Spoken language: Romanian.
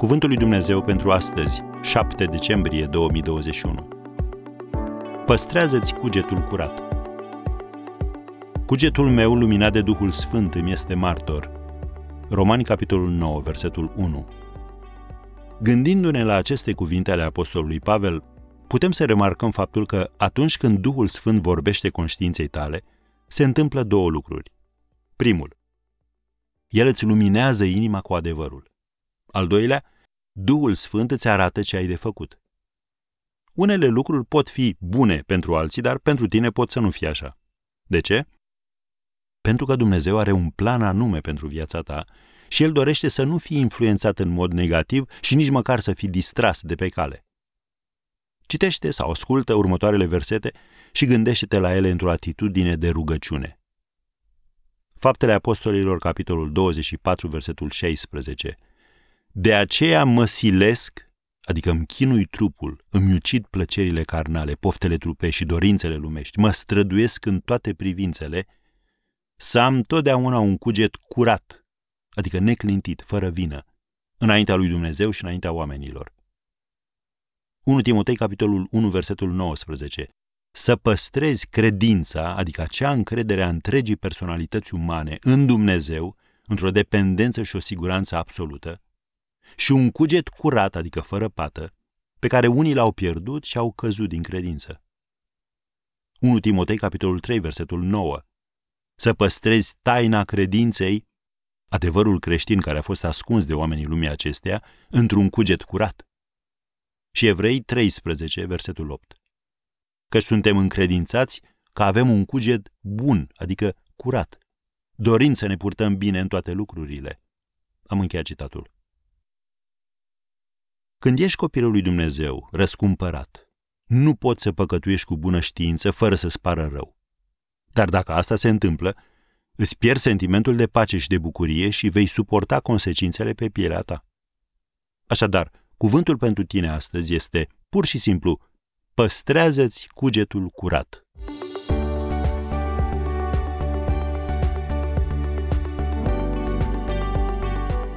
Cuvântul lui Dumnezeu pentru astăzi, 7 decembrie 2021. Păstrează-ți cugetul curat. Cugetul meu, luminat de Duhul Sfânt, îmi este martor. Romani, capitolul 9, versetul 1. Gândindu-ne la aceste cuvinte ale Apostolului Pavel, putem să remarcăm faptul că atunci când Duhul Sfânt vorbește conștiinței tale, se întâmplă două lucruri. Primul, el îți luminează inima cu adevărul. Al doilea, Duhul Sfânt îți arată ce ai de făcut. Unele lucruri pot fi bune pentru alții, dar pentru tine pot să nu fie așa. De ce? Pentru că Dumnezeu are un plan anume pentru viața ta și El dorește să nu fii influențat în mod negativ și nici măcar să fii distras de pe cale. Citește sau ascultă următoarele versete și gândește-te la ele într-o atitudine de rugăciune. Faptele Apostolilor, capitolul 24, versetul 16. De aceea mă silesc, adică îmi chinui trupul, îmi ucid plăcerile carnale, poftele trupești și dorințele lumești, mă străduiesc în toate privințele, să am totdeauna un cuget curat, adică neclintit, fără vină, înaintea lui Dumnezeu și înaintea oamenilor. 1 Timotei, capitolul 1, versetul 19. Să păstrezi credința, adică acea încredere a întregii personalități umane în Dumnezeu, într-o dependență și o siguranță absolută, și un cuget curat, adică fără pată, pe care unii l-au pierdut și au căzut din credință. 1 Timotei, capitolul 3, versetul 9. Să păstrezi taina credinței, adevărul creștin care a fost ascuns de oamenii lumii acesteia, într-un cuget curat. Și Evrei 13, versetul 8. Că suntem încredințați că avem un cuget bun, adică curat, dorind să ne purtăm bine în toate lucrurile. Am încheiat citatul. Când ești copilul lui Dumnezeu, răscumpărat, nu poți să păcătuiești cu bună știință fără să-ți pară rău. Dar dacă asta se întâmplă, îți pierzi sentimentul de pace și de bucurie și vei suporta consecințele pe pielea ta. Așadar, cuvântul pentru tine astăzi este pur și simplu păstrează-ți cugetul curat.